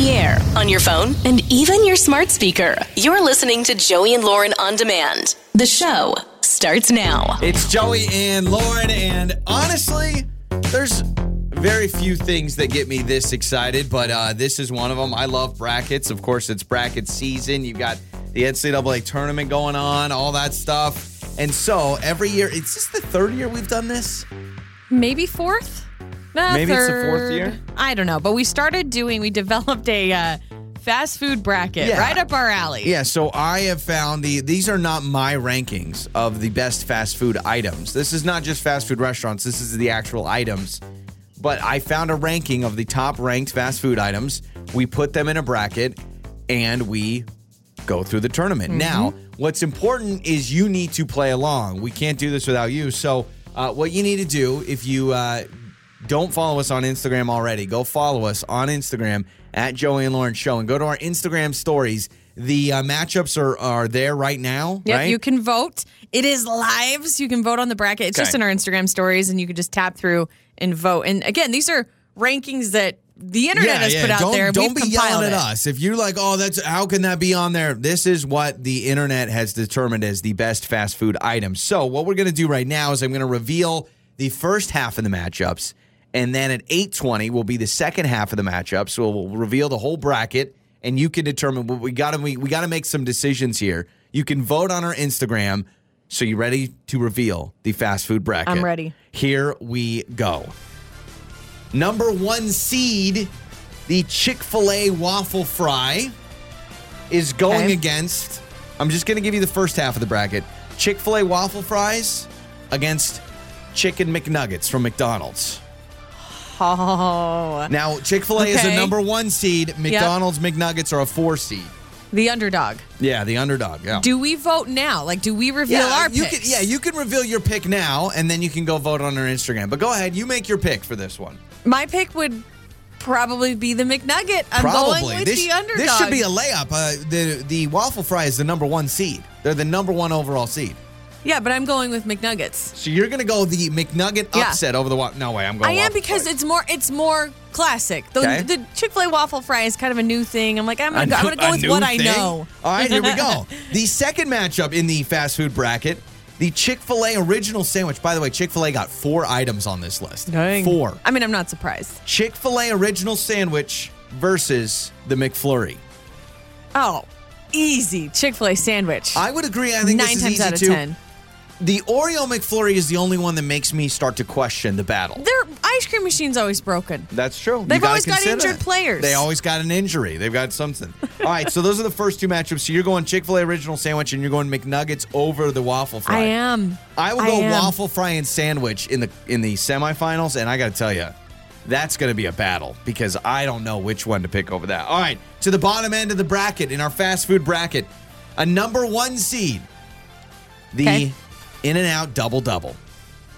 the air, on your phone, and even your smart speaker. You're listening to Joey and Lauren on demand. The show starts now. It's Joey and Lauren, and honestly, there's very few things that get me this excited, but uh, this is one of them. I love brackets. Of course, it's bracket season. You've got the NCAA tournament going on, all that stuff. And so every year, it's just the third year we've done this. maybe fourth. Nah, Maybe it's the fourth year? I don't know, but we started doing. We developed a uh, fast food bracket Yeah. right up our alley. Yeah, so I have found the these are not my rankings of the best fast food items. This is not just fast food restaurants. This is the actual items. But I found a ranking of the top ranked fast food items. We put them in a bracket and we go through the tournament. Now, what's important is you need to play along. We can't do this without you. So, uh, what you need to do if you uh, don't follow us on Instagram already, go follow us on Instagram at Joey and Lauren Show and go to our Instagram stories. The uh, matchups are, are there right now, Yep, right? you can vote. It is lives. you can vote on the bracket. It's just in our Instagram stories, and you can just tap through and vote. And again, these are rankings that the internet has put out don't, there. Don't be yelling at it. us. If you're like, oh, that's how can that be on there? This is what the internet has determined as the best fast food item. So what we're gonna do right now is I'm gonna reveal the first half of the matchups, and then at 8:20 will be the second half of the matchups. So we'll reveal the whole bracket, and you can determine. What we gotta we, we gotta make some decisions here. You can vote on our Instagram. So you ready to reveal the fast food bracket? I'm ready. Here we go. Number one seed, the Chick fil A waffle fry, is going Okay. against. I'm just going to give you the first half of the bracket. Chick fil A waffle fries against Chicken McNuggets from McDonald's. Oh, Now, Chick fil A is a number one seed. McDonald's McNuggets are a four seed. the underdog. Yeah, the underdog. Yeah. Do we vote now? Like, do we reveal yeah, our you picks? can, yeah, you can reveal your pick now, and then you can go vote on our Instagram. But go ahead, you make your pick for this one. My pick would probably be the McNugget. I'm Probably. going with this, the underdog. this should be a layup. Uh, the the waffle fry is the number one seed. They're the number one overall seed. Yeah, but I'm going with McNuggets. So you're gonna go the McNugget Yeah. upset over the wa- no way. I'm going. I am waffle because fry. it's more it's more classic. The, Okay. the Chick Fil A waffle fry is kind of a new thing. I'm like I'm gonna, A go, I'm new- gonna go a with new what I thing? know. All right, here we go. the second matchup in the fast food bracket. The Chick fil A original sandwich. By the way, Chick fil A got four items on this list. Four. I mean, I'm not surprised. Chick fil A original sandwich versus the McFlurry. Oh, easy Chick Fil A sandwich. I would agree. I think Nine this is times easy out of too. ten. The Oreo McFlurry is the only one that makes me start to question the battle. Their ice cream machine's always broken. That's true. They've always got injured that. players. They always got an injury. They've got something. All right, so those are the first two matchups. So you're going Chick Fil A original sandwich, and you're going McNuggets over the waffle fry. I am. I will I go am. waffle fry and sandwich in the in the semifinals, and I got to tell you, that's going to be a battle because I don't know which one to pick over that. All right, to the bottom end of the bracket in our fast food bracket, a number one seed, the Okay. In and Out Double Double.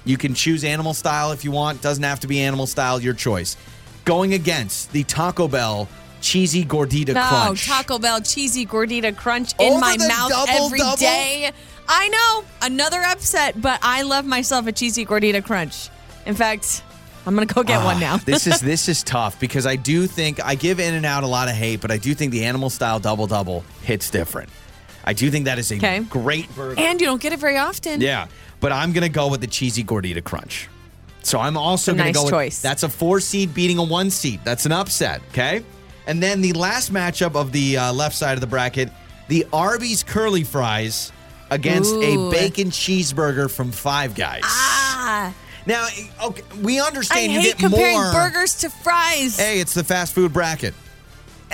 You can choose animal style if you want. Doesn't have to be animal style. Your choice. Going against the Taco Bell cheesy gordita crunch. No, crunch. Taco Bell cheesy gordita crunch in Over my mouth double every double? day. I know, another upset, but I love myself a cheesy gordita crunch. In fact, I'm gonna go get one now. Ah, this is this is tough because I do think I give In and Out a lot of hate, but I do think the animal style double double hits different. I do think that is a Okay. great burger. and you don't get it very often. yeah, but I'm gonna go with the cheesy gordita crunch. So I'm also A gonna nice go with choice. that's a four seed beating a one seed. That's an upset. Okay, and then the last matchup of the uh, left side of the bracket, the Arby's curly fries against Ooh. a bacon cheeseburger from Five Guys. Ah, Now, okay, we I understand you hate get comparing more. burgers to fries. Hey, it's the fast food bracket.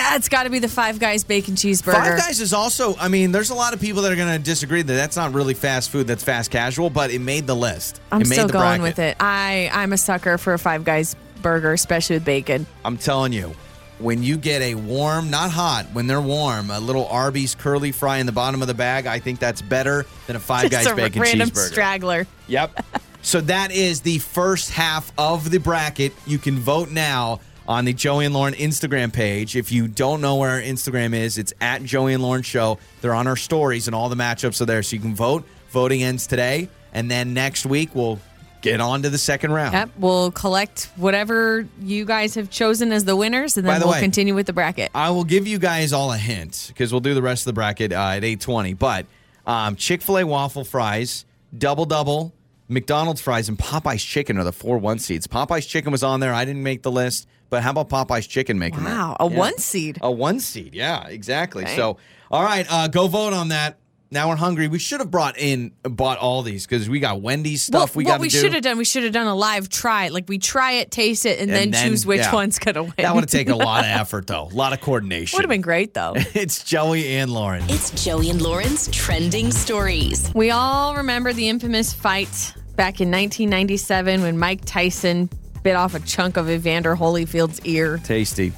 It's got to be the Five Guys bacon cheeseburger. Five Guys is also, I mean, there's a lot of people that are going to disagree that that's not really fast food, that's fast casual, but it made the list. I'm it made still the going bracket. with it. I I'm a sucker for a Five Guys burger, especially with bacon. I'm telling you, when you get a warm, not hot, when they're warm, a little Arby's curly fry in the bottom of the bag, I think that's better than a Five Guys a bacon random cheeseburger. straggler. Yep. so that is the first half of the bracket. You can vote now on the Joey and Lauren Instagram page. If you don't know where our Instagram is, it's at Joey and Lauren Show. They're on our stories and all the matchups are there. So you can vote. Voting ends today. And then next week, we'll get on to the second round. Yep, we'll collect whatever you guys have chosen as the winners, and then the we'll way- continue with the bracket. I will give you guys all a hint because we'll do the rest of the bracket uh, at 820. But um, Chick fil A waffle fries, double double, McDonald's fries, and Popeye's chicken are the four one seeds. Popeye's chicken was on there. I didn't make the list, but how about Popeye's chicken making that? Wow, a Yeah. one seed. A one seed. Yeah, exactly. Okay. So, all right, uh, go vote on that. Now we're hungry. We should have brought in, bought all these because we got Wendy's stuff we what we should have done, we should have done a live try. Like we try it, taste it, and, And then, then- choose which yeah. one's gonna win. That would have taken a lot of effort, though. A lot of coordination. Would have been great though. It's Joey and Lauren. It's Joey and Lauren's trending stories. we all remember the infamous fight back in 1997 when Mike Tyson bit off a chunk of Evander Holyfield's ear. Tasty.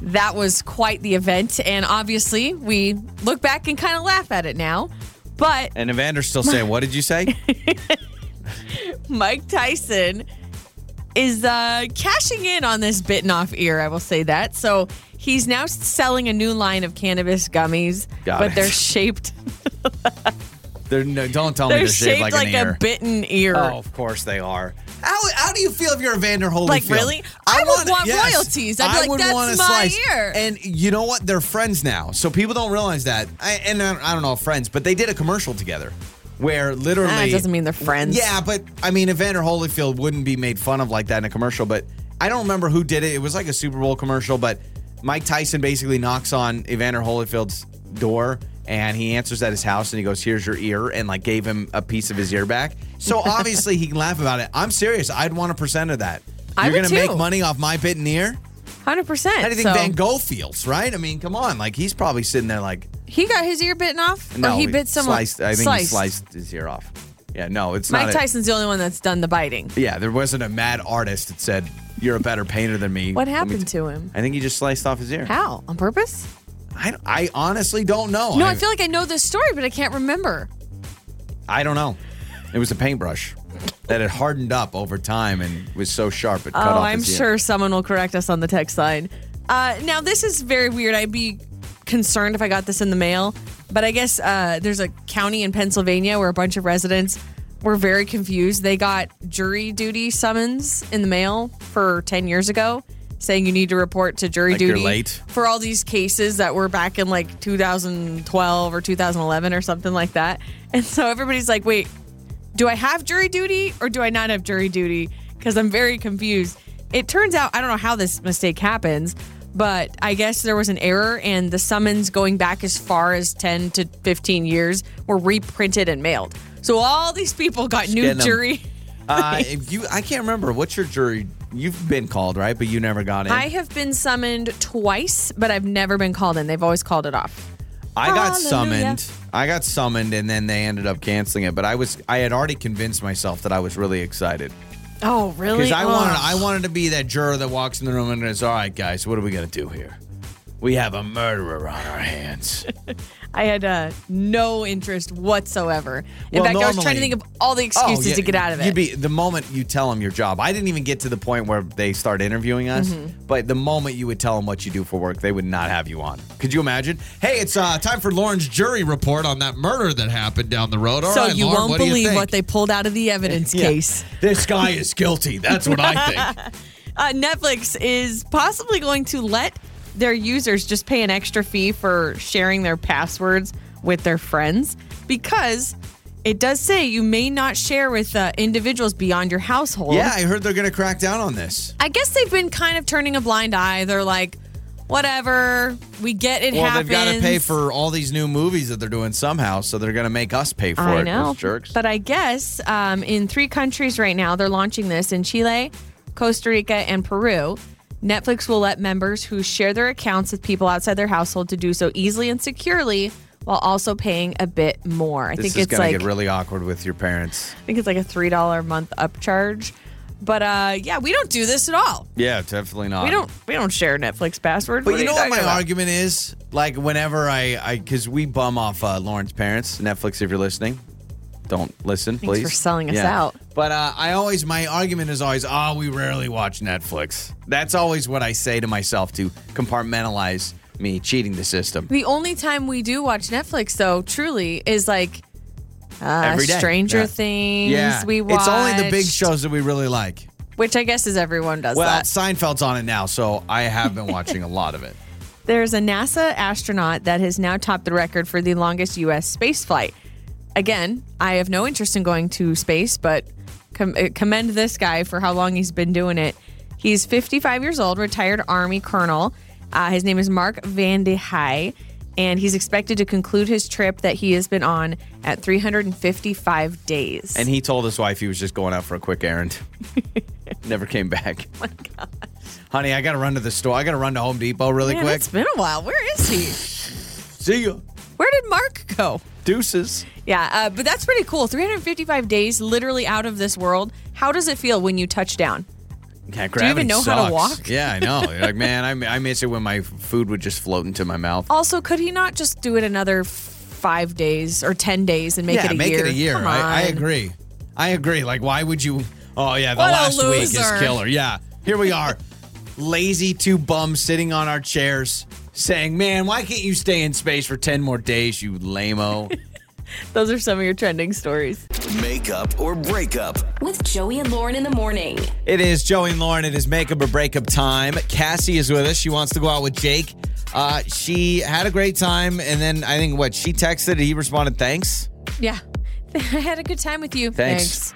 That was quite the event, and obviously we look back and kind of laugh at it now. But And Evander's still saying, what did you say? Mike Tyson is uh, cashing in on this bitten off ear. I will say that. So he's now selling a new line of cannabis gummies, Got but it. they're shaped. They're, no, don't tell me They're they're shaped, shaped like, like, an a ear. bitten ear. Oh, of course they are. How, how do you feel if you're Evander Holyfield? Like, really? I would want royalties. I'd be I like, would "That's want a my slice." ear. And you know what? They're friends now, so people don't realize that. I, and I, I don't know if friends, but they did a commercial together where literally Ah, doesn't mean they're friends. Yeah, but I mean, Evander Holyfield wouldn't be made fun of like that in a commercial. But I don't remember who did it. It was like a Super Bowl commercial. But Mike Tyson basically knocks on Evander Holyfield's door. And he answers at his house and he goes, Here's your ear, and like gave him a piece of his ear back. So obviously he can laugh about it. I'm serious. I'd want a percent of that. I You're would gonna make money off my bitten ear? Hundred percent. How do you think Van Gogh feels, right? I mean, come on. Like he's probably sitting there like he got his ear bitten off, No, or he bit someone. sliced I think he sliced his ear off. Yeah, no, it's Mike not a- Tyson's the only one that's done the biting. Yeah, there wasn't a mad artist that said, You're a better painter than me. What Let me happened t-" to him? I think he just sliced off his ear. How? On purpose? I, I honestly don't know. No, I feel like I know this story, but I can't remember. I don't know. It was a paintbrush that had hardened up over time and was so sharp it cut Oh, off I'm his ear. sure someone will correct us on the text line. Uh, now, this is very weird. I'd be concerned if I got this in the mail, but I guess uh, there's a county in Pennsylvania where a bunch of residents were very confused. They got jury duty summons in the mail for 10 years ago saying you need to report to jury Like duty late? for all these cases that were back in like 2012 or 2011 or something like that. And so everybody's like, wait, do I have jury duty or do I not have jury duty? Because I'm very confused. It turns out, I don't know how this mistake happens, but I guess there was an error and the summons going back as far as 10 to 15 years were reprinted and mailed. So all these people got new jury. Uh, if you, I can't remember. What's your jury? You've been called, right? But you never got in. I have been summoned twice, but I've never been called in. They've always called it off. I got Hallelujah. summoned. I got summoned, and then they ended up canceling it. But I was, I had already convinced myself that I was really excited Oh, really? because I Ugh. wanted, oh. I wanted to be that juror that walks in the room and goes, "All right, guys, what are we gonna do here? We have a murderer on our hands." I had uh, no interest whatsoever. In Well, fact, I was trying to think of all the excuses Oh, yeah, to get out of it. You'd be the moment you tell them your job. I didn't even get to the point where they start interviewing us, Mm-hmm. but the moment you would tell them what you do for work, they would not have you on. Could you imagine? Hey, it's uh, time for Lauren's jury report on that murder that happened down the road. All so right, you Lauren, won't what do you believe what they pulled out of the evidence Yeah. case. This guy is guilty. That's what I think. Uh, Netflix is possibly going to let their users just pay an extra fee for sharing their passwords with their friends because it does say you may not share with uh, individuals beyond your household. yeah, I heard they're going to crack down on this. I guess they've been kind of turning a blind eye. They're like, whatever, we get it Well, happens. they've got to pay for all these new movies that they're doing somehow, so they're going to make us pay for I it. know. those jerks. But I guess um, in three countries right now, they're launching this in Chile, Costa Rica, and Peru. Netflix will let members who share their accounts with people outside their household to do so easily and securely while also paying a bit more. I this think is it's going to like get really awkward with your parents. I think it's like a three dollar a month upcharge. But uh, yeah, we don't do this at all. Yeah, definitely not. We don't we don't share Netflix passwords. But What you know what my about? argument is? Like whenever I, I, because we bum off uh, Lauren's parents, Netflix. If you're listening, don't listen, please. Thanks please. for selling us Yeah. out. But uh, I always, my argument is always, oh, we rarely watch Netflix. That's always what I say to myself to compartmentalize me cheating the system. The only time we do watch Netflix, though, truly, is like Uh, every day. Stranger Yeah. Things. Yeah, we watched. it's only the big shows that we really like. which I guess is everyone does Well, that. Seinfeld's on it now, so I have been watching a lot of it. There's a NASA astronaut that has now topped the record for the longest U.S. space flight. Again, I have no interest in going to space, but com- uh, commend this guy for how long he's been doing it. He's 55 years old, retired Army colonel. Uh, his name is Mark Vande Hei, and he's expected to conclude his trip that he has been on at 355 days. And he told his wife he was just going out for a quick errand. Never came back. Oh my God. Honey, I got to run to the store. I got to run to Home Depot really Man, quick. it's been a while. Where is he? See ya. Where did Mark go? Deuces. Yeah, uh, but that's pretty cool. 355 days, literally out of this world. How does it feel when you touch down? Yeah, Do you even know how to walk? Yeah, I know. You're like, man, I, I miss it when my food would just float into my mouth. Also, could he not just do it another five days or 10 days and make yeah, it a make year? it a year. Come I, I agree. I agree. Like, why would you? Oh yeah, the What last week is killer. Yeah, here we are, lazy two bums sitting on our chairs, saying, "Man, why can't you stay in space for ten more days, you lameo?" Those are some of your trending stories. Makeup or breakup. With Joey and Lauren in the morning. it is Joey and Lauren. It is makeup or breakup time. Cassie is with us. She wants to go out with Jake. Uh, she had a great time, and then I think what she texted, he responded, "Thanks." Yeah. I had a good time with you. Thanks.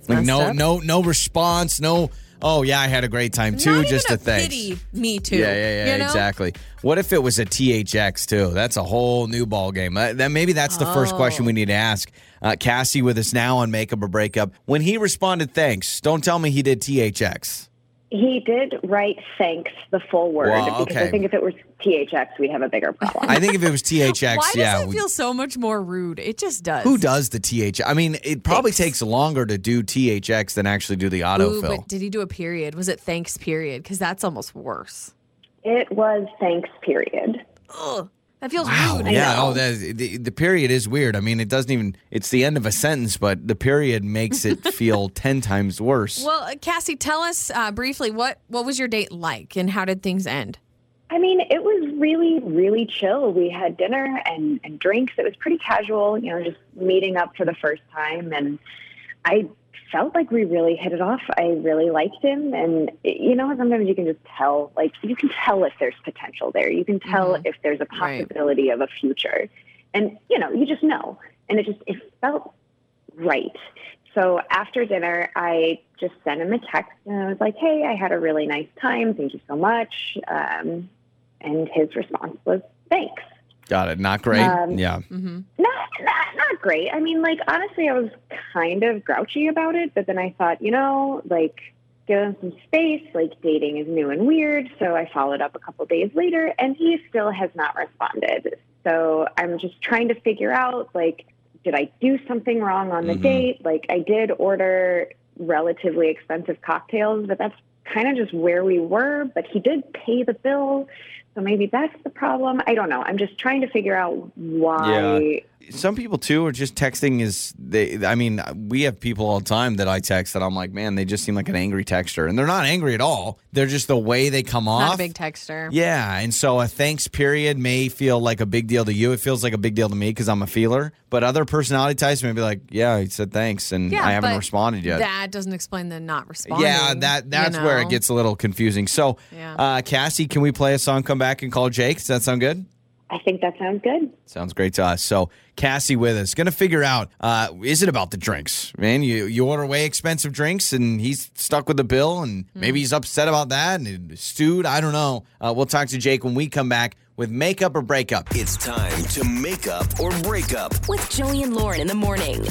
It's Like no, up. no, no response. No. Oh yeah, I had a great time too. Not just even a thanks. pity me too. Yeah, yeah, yeah, you know? exactly. What if it was a THX too? That's a whole new ball game. Uh, that maybe that's the first question we need to ask. Uh, Cassie with us now on Makeup or Breakup. When he responded, thanks. Don't tell me he did THX. He did write thanks the full word Wow, because okay. I think if it was THX, we'd have a bigger problem. I think if it was THX, Why does yeah. it we- feel so much more rude? It just does. who does the THX? I mean, it probably Thanks. takes longer to do THX than actually do the Ooh, autofill. but did he do a period? Was it thanks period? Because that's almost worse. it was thanks, period. Ugh, that feels Wow. rude. Yeah. Oh, that, the, the period is weird. I mean, it doesn't even, it's the end of a sentence, but the period makes it feel 10 times worse. Well, uh, Cassie, tell us uh, briefly what what was your date like and how did things end? I mean, it was really, really chill. We had dinner and, and drinks. It was pretty casual, you know, just meeting up for the first time. And I felt like we really hit it off. I really liked him. And, you know, sometimes you can just tell, like, you can tell if there's potential there. You can tell Mhm. if there's a Right. possibility of a future. And, you know, you just know. And it just, it felt right. So after dinner, I just sent him a text and I was like, hey, I had a really nice time. Thank you so much. Um, and his response was, thanks. Got it. Not great. Um, yeah. Mm-hmm. Not, not, not great. I mean, like, honestly, I was kind of grouchy about it, but then I thought, you know, like, give him some space. Like, dating is new and weird. So I followed up a couple days later, and he still has not responded. So I'm just trying to figure out, like, did I do something wrong on the Mhm. date? Like, I did order relatively expensive cocktails, but that's kind of just where we were. But he did pay the bill. So maybe that's the problem. I don't know. I'm just trying to figure out why. Some people too are just texting is they I mean, we have people all the time that I text that I'm like, man, they just seem like an angry texter. And they're not angry at all. They're just the way they come off. Not a big texter. Yeah, and so a thanks period may feel like a big deal to you. It feels like a big deal to me because I'm a feeler. But other personality types may be like, yeah, he said thanks, and Yeah, I haven't responded yet. That doesn't explain the not responding. yeah, that that's you where it gets a little confusing. So, Yeah. uh, Cassie, can we play a song, come back and call Jake? Does that sound good? I think that sounds good. Sounds great to us. So Cassie with us, gonna figure out uh, is it about the drinks, man? You you order way expensive drinks and he's stuck with the bill, and Hmm. maybe he's upset about that and stewed. I don't know. Uh, we'll talk to Jake when we come back with makeup or breakup. It's time to make up or break up. With Joey and Lauren in the morning.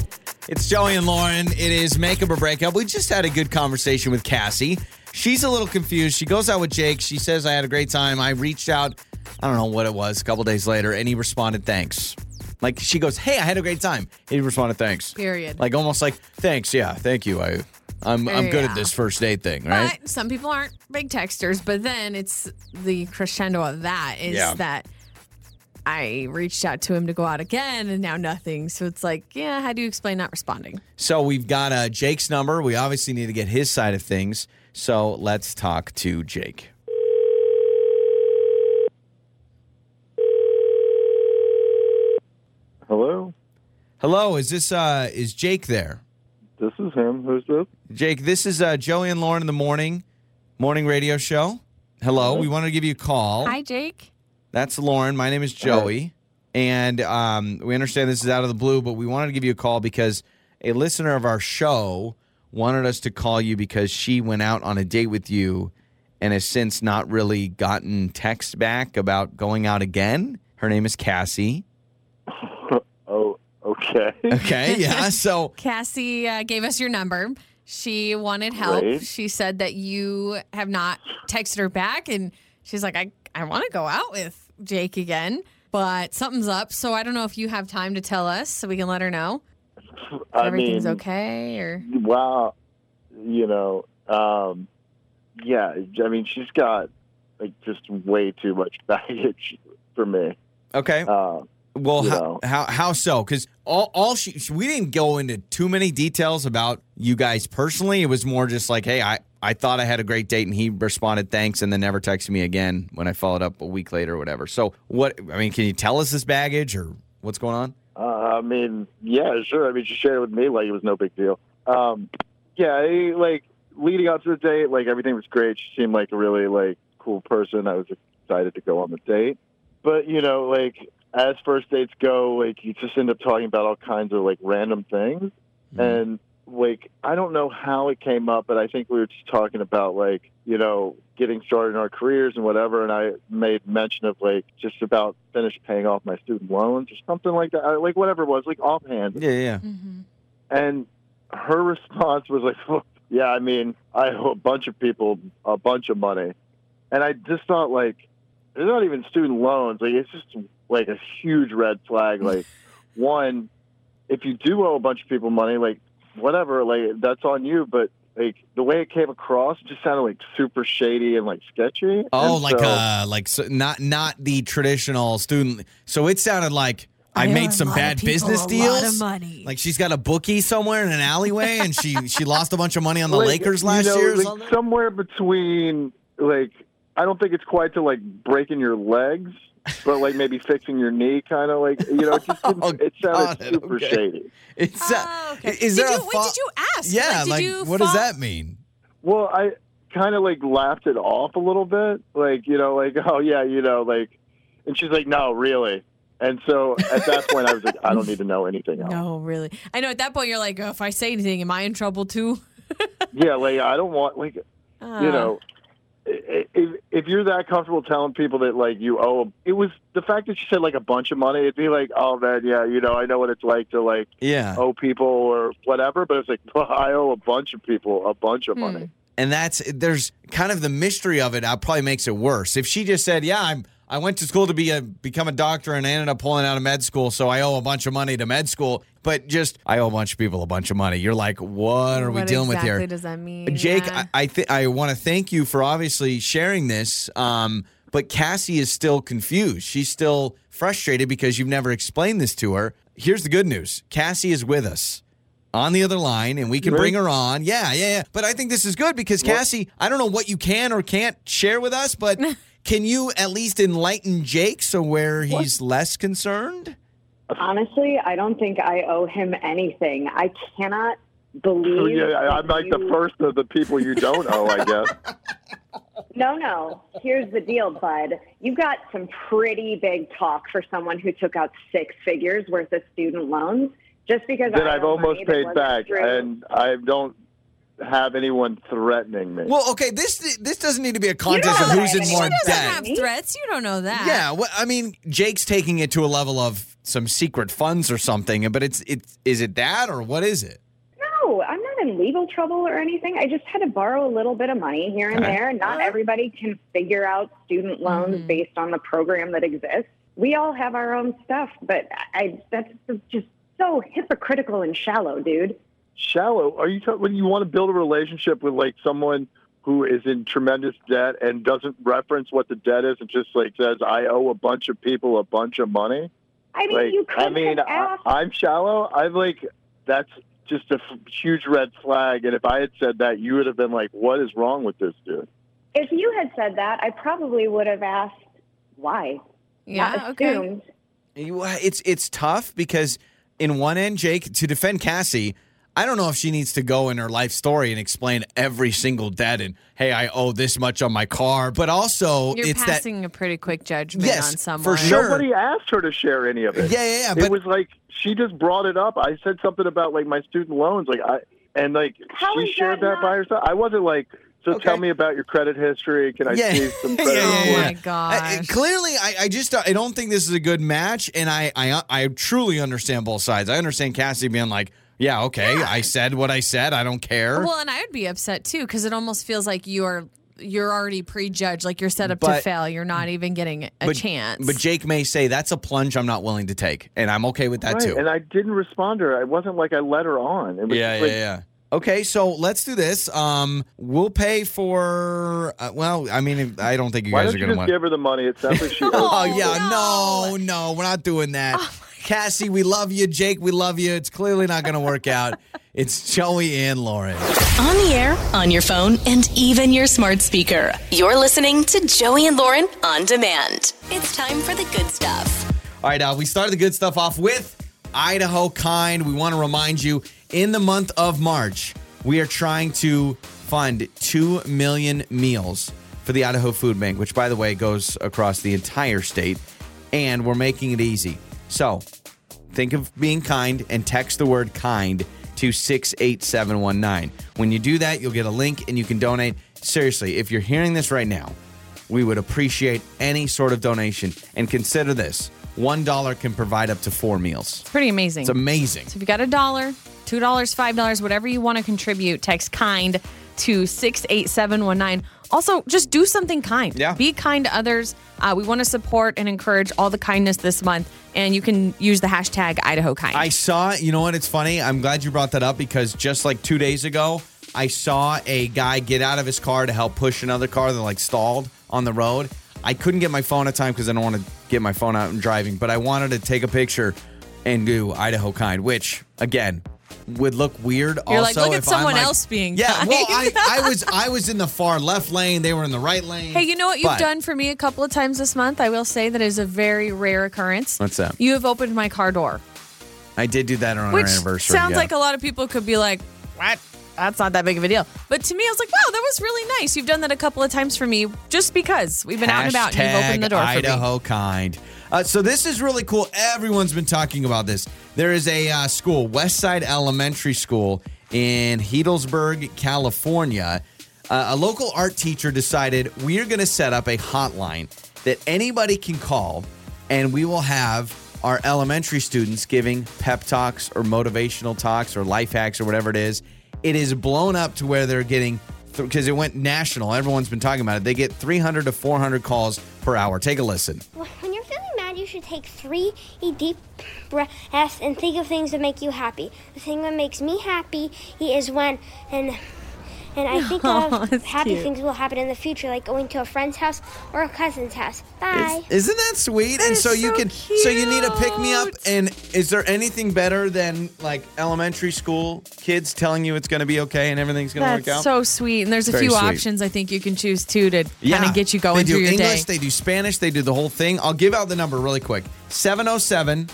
It's Joey and Lauren. It is makeup or breakup. We just had a good conversation with Cassie. She's a little confused. She goes out with Jake. She says, I had a great time. I reached out, I don't know what it was, a couple days later, and he responded, thanks. Like she goes, Hey, I had a great time. He responded, thanks. Period. Like almost like, thanks, yeah, thank you. I I'm I'm good Yeah. at this first date thing, right? But some people aren't big texters, but then it's the crescendo of that is Yeah. that I reached out to him to go out again and now nothing. So it's like, yeah, how do you explain not responding? So we've got uh, Jake's number. We obviously need to get his side of things. So let's talk to Jake. Hello. Hello, is this uh is Jake there? This is him. Who's this? Jake, this is uh Joey and Lauren in the morning morning radio show. Hello, we wanted to give you a call. Hi, Jake. That's Lauren. My name is Joey. And um, we understand this is out of the blue, but we wanted to give you a call because a listener of our show wanted us to call you because she went out on a date with you and has since not really gotten text back about going out again. Her name is Cassie. Okay. Okay, yeah. So Cassie uh, gave us your number. She wanted help. Great. She said that you have not texted her back, and she's like, I, I want to go out with Jake again, but something's up. So I don't know if you have time to tell us so we can let her know I everything's mean, okay or. wow. You know, um, yeah. I mean, she's got like just way too much baggage for me. okay. Uh, Well, how, know. how how so? Because all all she we didn't go into too many details about you guys personally. It was more just like, hey, I I thought I had a great date, and he responded thanks, and then never texted me again when I followed up a week later or whatever. So what? I mean, can you tell us this baggage or what's going on? Uh, I mean, yeah, sure. I mean, she shared it with me like it was no big deal. Um, yeah, I, like leading up to the date, like everything was great. She seemed like a really like cool person. I was excited to go on the date. But you know, like as first dates go, like you just end up talking about all kinds of like random things, and like I don't know how it came up, but I think we were just talking about like you know getting started in our careers and whatever, and I made mention of like just about finished paying off my student loans or something like that, like whatever it was, like offhand, Yeah, yeah. Mm-hmm. and her response was like, "Well, "Yeah, I mean, I owe a bunch of people a bunch of money," and I just thought like, it's not even student loans. Like, it's just like a huge red flag. Like, one, if you do owe a bunch of people money, like whatever, like that's on you. But like the way it came across, just sounded like super shady and like sketchy. Oh, And like so- uh, like so not not the traditional student. So it sounded like I, owe made some bad people business deals. lot of money. Like she's got a bookie somewhere in an alleyway, and she she lost a bunch of money on the like, Lakers last you know, year. Like, somewhere between like I don't think it's quite to like breaking your legs, but like maybe fixing your knee, kind of like you know. It just didn't, Oh, it sounded God, super okay. shady. It's, uh, Oh, okay. Is did there you, a wait, did you ask? Yeah, did like you what does that mean? Well, I kind of like laughed it off a little bit, like you know, like oh yeah, you know, like, and she's like, no, really. And so at that point, I was like, I don't need to know anything else. No, really. I know at that point you're like, oh, if I say anything, am I in trouble too? Yeah, like I don't want like Uh, you know i- if, if you're that comfortable telling people that like you owe it was the fact that you said like a bunch of money it'd be like oh man yeah you know i know what it's like to like Yeah. owe people or whatever but it's like well, i owe a bunch of people a bunch of Hmm. money And that's there's kind of the mystery of it. Uh, probably makes it worse. If she just said, "Yeah, I'm I went to school to be a become a doctor and I ended up pulling out of med school, so I owe a bunch of money to med school," but just I owe a bunch of people a bunch of money. You're like, what are we dealing exactly with here? does that mean? Jake, Yeah. I I, th- I want to thank you for obviously sharing this. Um, but Cassie is still confused. She's still frustrated because you've never explained this to her. Here's the good news: Cassie is with us on the other line, and we can bring her on. Yeah, yeah, yeah. But I think this is good because Cassie, I don't know what you can or can't share with us, but can you at least enlighten Jake so where he's less concerned? Honestly, I don't think I owe him anything. I cannot believe. so yeah I, i'm that like the first of the people you don't owe i guess No, no. Here's the deal, bud. You've got some pretty big talk for someone who took out six figures worth of student loans. Just because that I i've almost paid back true. and i don't have anyone threatening me Well, okay, this this doesn't need to be a contest of who's in anyone more She doesn't debt. have threats. You don't know that. Yeah, well, I mean, Jake's taking it to a level of some secret funds or something, but it's it's is it that or what is it? No, I'm not in legal trouble or anything. I just had to borrow a little bit of money here and Okay. there. Not everybody can figure out student loans Mhm. based on the program that exists. We all have our own stuff, but I that's just so hypocritical and shallow, dude. shallow are you talking when you want to build a relationship with like someone who is in tremendous debt and doesn't reference what the debt is and just like says i owe a bunch of people a bunch of money I mean, like you could I mean, have I, I'm shallow i'm like that's just a f- huge red flag and if i had said that you would have been like what is wrong with this dude if you had said that, I probably would have asked why. Yeah. not Okay. assumed. You- It's it's tough because in one end, Jake, to defend Cassie, I don't know if she needs to go in her life story and explain every single debt and hey, I owe this much on my car. But also, You're it's that passing a pretty quick judgment Yes, on for someone. sure. Nobody asked her to share any of it. Yeah, yeah, yeah, It but- was like she just brought it up. I said something about like my student loans, like I and like How she shared that that, by herself. I wasn't like, so Okay. tell me about your credit history. Can I Yeah. see some Yeah, credit? yeah, Oh report? my Uh, gosh. clearly, I, I just I don't think this is a good match, and I I I truly understand both sides. I understand Cassie being like, "Yeah, okay, I said what I said. I don't care." Well, and I would be upset too because it almost feels like you're you're already prejudged, like you're set up But- to fail. You're not even getting a but, chance. But Jake may say that's a plunge I'm not willing to take, and I'm okay with that Right, too. And I didn't respond to her. It wasn't like I let her on. It was yeah, just yeah, yeah. Okay, so let's do this. Um, we'll pay for. Uh, well, I mean, I don't think you Why guys don't are going to just win. give her the money? It sounds like she. owes Oh yeah, no. no. no, we're not doing that. Cassie, we love you. Jake, we love you. It's clearly not going to work out. It's Joey and Lauren. On the air, on your phone, and even your smart speaker. You're listening to Joey and Lauren on demand. It's time for the good stuff. All right, uh, we started the good stuff off with Idaho Kind. We want to remind you in the month of March, we are trying to fund 2 million meals for the Idaho Food Bank, which, by the way, goes across the entire state. And we're making it easy. So think of being kind and text the word kind to 68719. When you do that, you'll get a link and you can donate. Seriously, if you're hearing this right now, we would appreciate any sort of donation. And consider this $1 can provide up to four meals. It's pretty amazing. It's amazing. So if you got a dollar, $2, $5, whatever you want to contribute, text kind to 68719. Also, just do something kind. Yeah. Be kind to others. Uh, we want to support and encourage all the kindness this month, and you can use the hashtag Idaho Kind. I saw, you know what? It's funny. I'm glad you brought that up because just like two days ago, I saw a guy get out of his car to help push another car that like stalled on the road. I couldn't get my phone at time because I don't want to get my phone out and driving, but I wanted to take a picture and do Idaho kind, which again would look weird. You're like, look at someone like- else being Yeah, kind. well, I, I was I was in the far left lane. They were in the right lane. Hey, you know what you've But- done for me a couple of times this month? I will say that is a very rare occurrence. What's that? You have opened my car door, I did do that on which our anniversary. sounds yeah. like a lot of people could be like, "What? That's not that big of a deal." But to me, I was like, "Wow, that was really nice. You've done that a couple of times for me, just because we've been out and about and you've opened the door Hashtag for me." Idaho kind. Uh, so this is really cool. Everyone's been talking about this. There is a uh, school, Westside Elementary School in Healdsburg, California. Uh, a local art teacher decided we're going to set up a hotline that anybody can call, and we will have our elementary students giving pep talks or motivational talks or life hacks or whatever it is. It is blown up to where they're getting because it went national. Everyone's been talking about it. They get 300 to 400 calls per hour. Take a listen. When you're feeling mad, you should take three deep breaths and think of things that make you happy. The thing that makes me happy is when and and I think oh, uh, Aw, of happy cute. things will happen in the future, like going to a friend's house or a cousin's house. Bye. Isn't that sweet? and is so you so can so you need a pick me up and is there anything better than like elementary school kids telling you it's going to be okay and everything's going to work That's out? so sweet. And there's a Very few sweet. options I think you can choose too to kind of get you going they do through your English, day. they do Spanish, they do the whole thing. I'll give out the number really quick. 707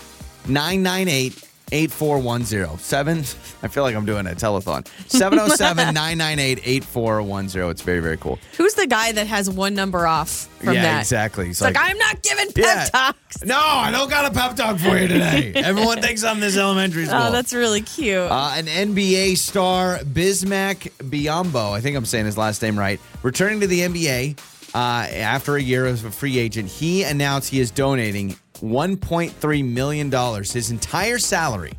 998 8410. Seven, I feel like I'm doing a telethon. 707 998 8410. It's very, very cool. Who's the guy that has one number off from yeah, that? exactly. It's like, I'm not giving pep Yeah. talks. No, I don't got a pep talk for you today. Everyone thinks I'm this elementary school. Oh, that's really cute. Uh, an NBA star, Bismack Biyombo, I think I'm saying his last name right, returning to the NBA uh, after a year as a free agent. He announced he is donating $1.3 million, his entire salary,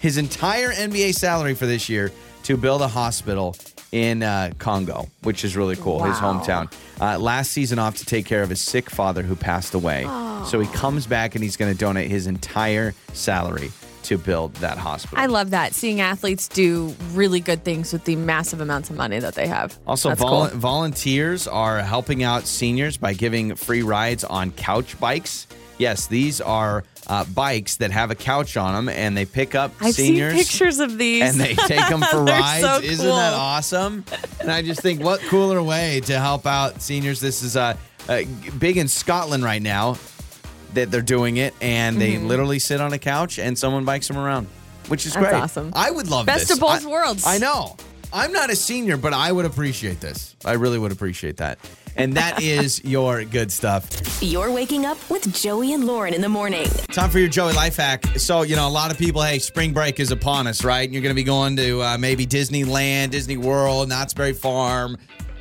his entire NBA salary for this year to build a hospital in uh, Congo, which is really cool, his hometown. Uh, last season off to take care of his sick father who passed away. So he comes back and he's going to donate his entire salary to build that hospital. I love that seeing athletes do really good things with the massive amounts of money that they have. Also, vol- cool. volunteers are helping out seniors by giving free rides on couch bikes. Yes, these are uh, bikes that have a couch on them, and they pick up I've seniors seen pictures of these, and they take them for rides. so Isn't that awesome? And I just think, what cooler way to help out seniors? This is uh, uh, big in Scotland right now. that they're doing it, and they literally sit on a couch and someone bikes them around, which is Mm-hmm. That's great. awesome. I would love Best this. of both I- worlds. I know. I'm not a senior, but I would appreciate this. I really would appreciate that. And that is your good stuff. You're waking up with Joey and Lauren in the morning. Time for your Joey life hack. So, you know, a lot of people, hey, spring break is upon us, right? And you're going to be going to uh, maybe Disneyland, Disney World, Knott's Berry Farm,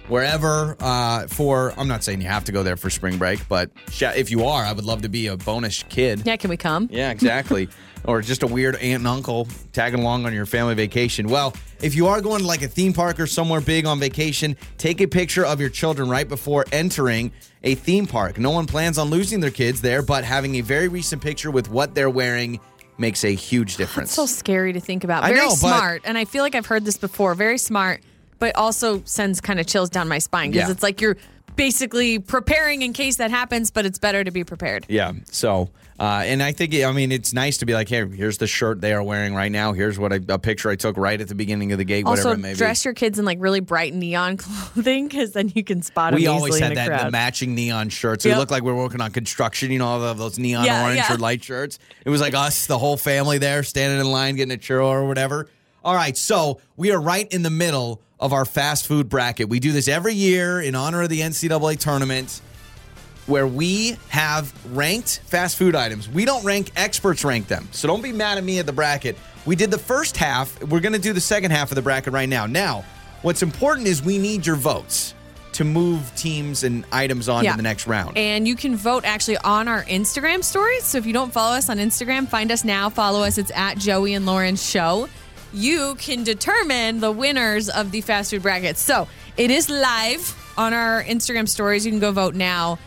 wherever uh, for, I'm not saying you have to go there for spring break, but sh- if you are, I would love to be a bonus kid. Yeah, can we come? Yeah, exactly. or just a weird aunt and uncle tagging along on your family vacation. Well, if you are going to like a theme park or somewhere big on vacation, take a picture of your children right before entering a theme park. No one plans on losing their kids there, but having a very recent picture with what they're wearing makes a huge difference. It's so scary to think about. Very know, smart. And I feel like I've heard this before. Very smart, but also sends kind of chills down my spine because Yeah. it's like you're basically preparing in case that happens, but it's better to be prepared. Yeah. So, uh, and I think, I mean, it's nice to be like, hey, here's the shirt they are wearing right now. Here's what I, a picture I took right at the beginning of the gate, whatever Also, it may be. dress your kids in like really bright neon clothing because then you can spot them we always had that crowd. the matching neon shirts. We Yep. looked like we were working on construction. You know, all of those neon Yeah, orange yeah. or light shirts. It was like us, the whole family there, standing in line getting a churro or whatever. All right, so we are right in the middle of our fast food bracket. We do this every year in honor of the NCAA tournament, where we have ranked fast food items. We don't rank; experts rank them. So don't be mad at me at the bracket. We did the first half. We're going to do the second half of the bracket right now. Now, what's important is we need your votes to move teams and items on Yeah. to the next round. And you can vote actually on our Instagram stories. So if you don't follow us on Instagram, find us now. Follow us. It's at Joey and Lauren Show. You can determine the winners of the fast food brackets. So it is live on our Instagram stories. You can go vote now.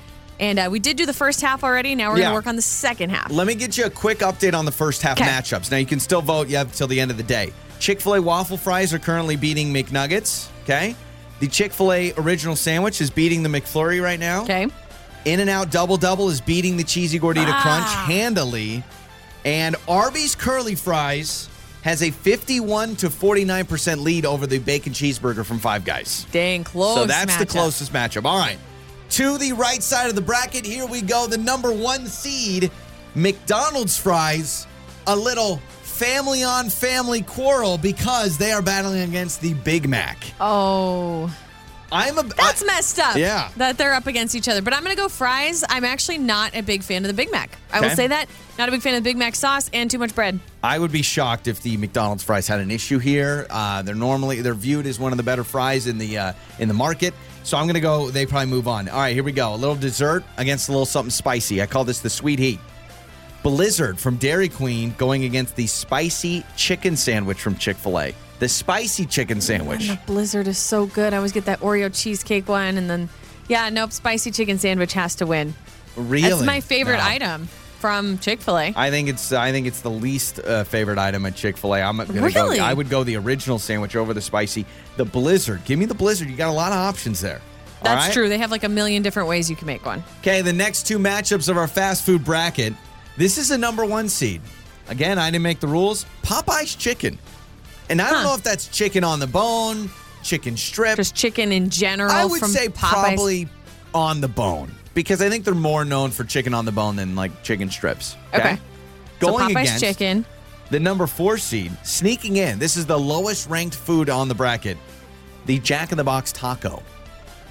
And uh, we did do the first half already. Now we're Yeah. going to work on the second half. Let me get you a quick update on the first half 'Kay. matchups. Now you can still vote. You have till the end of the day. Chick Fil A waffle fries are currently beating McNuggets. Okay, the Chick Fil A original sandwich is beating the McFlurry right now. Okay. In and Out Double Double is beating the Cheesy Gordita Ah. Crunch handily. And Arby's Curly Fries has a 51 to 49% lead over the bacon cheeseburger from Five Guys. Dang, close. so that's the matchup. closest matchup. All right. To the right side of the bracket, here we go. The number one seed, McDonald's fries, a little family on family quarrel because they are battling against the Big Mac. Oh. I'm a That's I- messed up. Yeah. That they're up against each other. But I'm going to go fries. I'm actually not a big fan of the Big Mac. I Okay. will say that. Not a big fan of the Big Mac sauce and too much bread. I would be shocked if the McDonald's fries had an issue here. Uh, they're normally they're viewed as one of the better fries in the uh, in the market. So I'm gonna go. They probably move on. All right, here we go. A little dessert against a little something spicy. I call this the sweet heat. Blizzard from Dairy Queen going against the spicy chicken sandwich from Chick Fil A. The spicy chicken sandwich. The Blizzard is so good. I always get that Oreo cheesecake one. And then, yeah, nope, spicy chicken sandwich has to win. Really, That's my favorite No. item from Chick fil A. I think it's I think it's the least uh, favorite item at Chick Fil A. I'm gonna Really? go. I would go the original sandwich over the spicy. The Blizzard. Give me the Blizzard. You got a lot of options there. That's right? true. They have like a million different ways you can make one. Okay, the next two matchups of our fast food bracket. This is a number one seed. Again, I didn't make the rules. Popeye's chicken. And I don't Huh. know if that's chicken on the bone, chicken strip. Just chicken in general. I would say Popeyes. probably on the bone because I think they're more known for chicken on the bone than like chicken strips. Okay. So Going Popeye's against chicken. the number four seed, sneaking in. This is the lowest ranked food on the bracket. The Jack in the Box taco.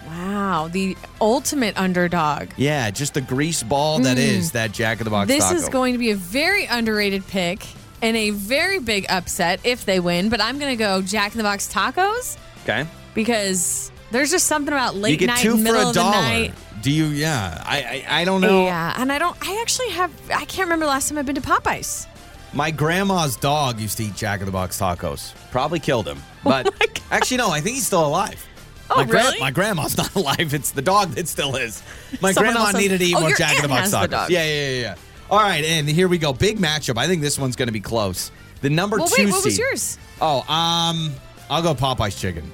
Wow, the ultimate underdog. Yeah, just the grease ball that is that Jack in the Box Mm. This taco. is going to be a very underrated pick and a very big upset if they win. But I'm going to go Jack in the Box tacos okay. because there's just something about late you get night, two for middle a of the dollar. night. Do you? Yeah, I, I I don't know. Yeah, and I don't. I actually have. I can't remember the last time I've been to Popeyes. My grandma's dog used to eat Jack in the Box tacos. Probably killed him, oh but actually no, I think he's still alive. Oh, my gra- really? my grandma's not alive. It's the dog that still is. My Someone grandma needed to eat Oh, more Jack in the Box the tacos. dog. Yeah, yeah, yeah, yeah. All right, and here we go. Big matchup. I think this one's going to be close. The number Well, two wait, what was seed- yours? Oh, um, I'll go Popeye's chicken.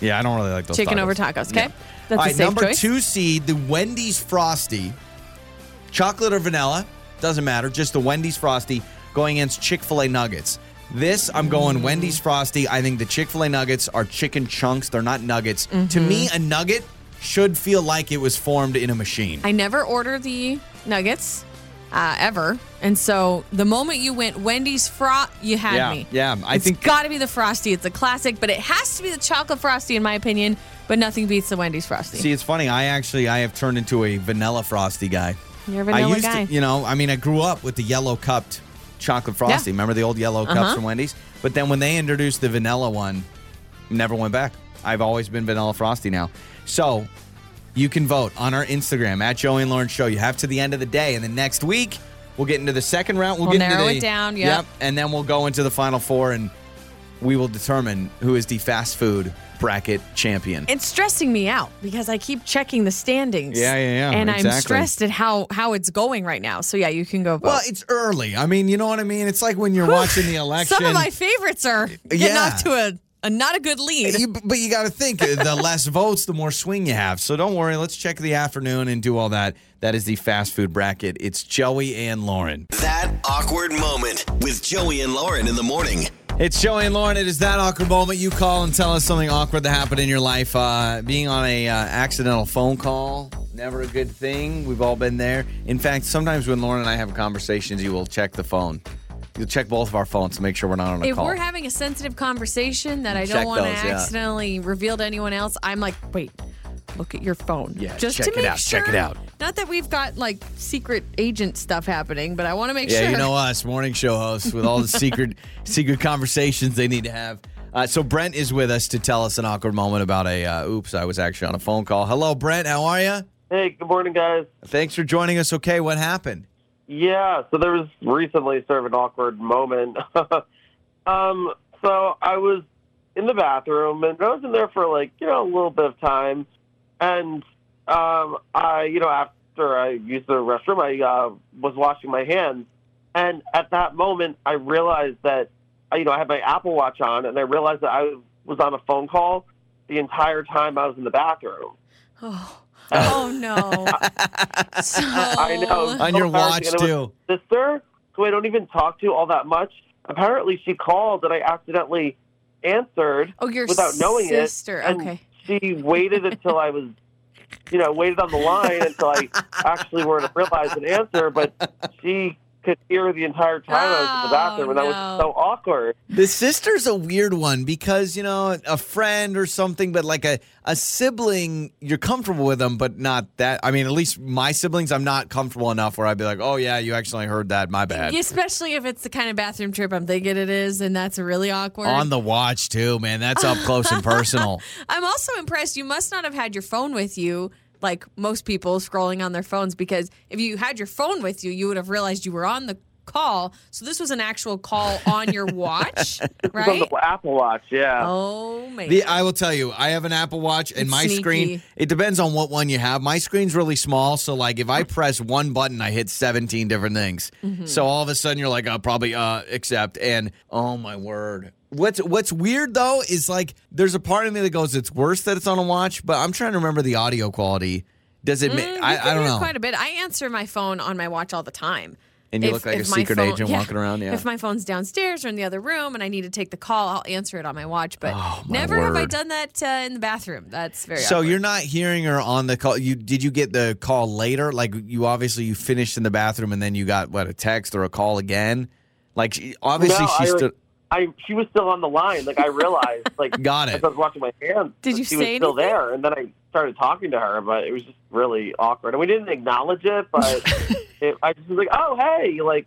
Yeah, I don't really like those Chicken tacos. over tacos. Okay, Yeah. that's All a right, safe number choice. two seed, the Wendy's Frosty, chocolate or vanilla, doesn't matter. Just the Wendy's Frosty going against Chick Fil A Nuggets. This I'm going Wendy's Frosty. I think the Chick Fil A Nuggets are chicken chunks. They're not nuggets. To Mm-hmm. me, a nugget should feel like it was formed in a machine. I never order the nuggets. Uh, ever. And so the moment you went Wendy's frost, you had Yeah, me. yeah, I it's think- got to be the frosty. It's a classic, but it has to be the chocolate frosty in my opinion. But nothing beats the Wendy's frosty. See, it's funny. I actually I have turned into a vanilla frosty guy. You're a vanilla I used guy. to, you know, I mean, I grew up with the yellow cupped chocolate frosty. Yeah. Remember the old yellow cups Uh-huh. from Wendy's? But then when they introduced the vanilla one, never went back. I've always been vanilla frosty now. So you can vote on our Instagram at Joey and Lauren Show. You have to the end of the day, and then next week we'll get into the second round. We'll, We'll get into narrow the, it down, yep. and then we'll go into the final four, and we will determine who is the fast food bracket champion. it's stressing me out because I keep checking the standings. Yeah, yeah, yeah, And I'm stressed at how how it's going right now. So yeah, you can go vote. Well, it's early. I mean, you know what I mean? It's like when you're watching the election. Some of my favorites are getting Yeah. off to a, a not a good lead. You- but you got to think uh, the less votes, the more swing you have. So don't worry. Let's check the afternoon and do all that. That is the fast food bracket. It's Joey and Lauren. That awkward moment with Joey and Lauren in the morning. It's Joey and Lauren. It is that awkward moment. You call and tell us something awkward that happened in your life. Uh, being on a uh, accidental phone call, never a good thing. We've all been there. In fact, sometimes when Lauren and I have conversations, you will check the phone. You'll check both of our phones to make sure we're not on a if call. If we're having a sensitive conversation that I Check don't want to those, yeah. accidentally reveal to anyone else, I'm like, wait, look at your phone. Yeah, just check to it make out, sure. check it out. Not that we've got like secret agent stuff happening, but I want to make Yeah, sure. you know us, morning show hosts with all the secret secret conversations they need to have. Uh, so Brent is with us to tell us an awkward moment about a uh, oops, I was actually on a phone call. Hello, Brent. How are you? Hey, good morning, guys. Thanks for joining us. Okay, what happened? Yeah, so there was recently sort of an awkward moment. um, so I was in the bathroom, and I was in there for like you know a little bit of time, and um, I you know after I used the restroom, I uh, was washing my hands, and at that moment, I realized that uh, you know I had my Apple Watch on, and I realized that I was on a phone call the entire time I was in the bathroom. Oh, oh no. so, I know. On your watch embarrassing. And it too. was Sister, who I don't even talk to all that much. Apparently, she called and I accidentally answered Oh, your without knowing sister. it. And Okay. she waited until I was, you know, waited on the line until I actually were to realize an answer. But she could hear the entire time I was in the bathroom, oh, and that was so awkward. The sister's a weird one because, you know, a friend or something, but like a, a sibling, you're comfortable with them, but not that. I mean, at least my siblings, I'm not comfortable enough where I'd be like, oh, yeah, you actually heard that. My bad. Especially if it's the kind of bathroom trip I'm thinking it is, and that's really awkward. On the watch, too, man. That's up close and personal. I'm also impressed you must not have had your phone with you like most people scrolling on their phones because if you had your phone with you, you would have realized you were on the call. So this was an actual call on your watch, right? on the Apple Watch, yeah. Oh man. The, I will tell you, I have an Apple Watch, and It's my sneaky. screen. It depends on what one you have. My screen's really small, so like if I press one button, I hit seventeen different things. Mm-hmm. So all of a sudden, you're like, uh, probably uh, accept. And oh my word, what's what's weird though is like there's a part of me that goes, it's worse that it's on a watch, but I'm trying to remember the audio quality. Does it? ma- Mm, you I, I don't know. Quite a bit. I answer my phone on my watch all the time. And you look like a my secret agent walking around, yeah. If my phone's downstairs or in the other room and I need to take the call, I'll answer it on my watch. But Oh, my never have I done that uh, in the bathroom. That's very. So awkward. you're not hearing her on the call. You did you get the call later? Like you obviously you finished in the bathroom and then you got what a text or a call again. Like she, obviously No, she I, stood. I she was still on the line. Like I realized, like Got it. as I was watching my hands, Did you she was say still anything? there, and then I started talking to her, but it was just really awkward, and we didn't acknowledge it, but it, I just was like, "Oh, hey, like,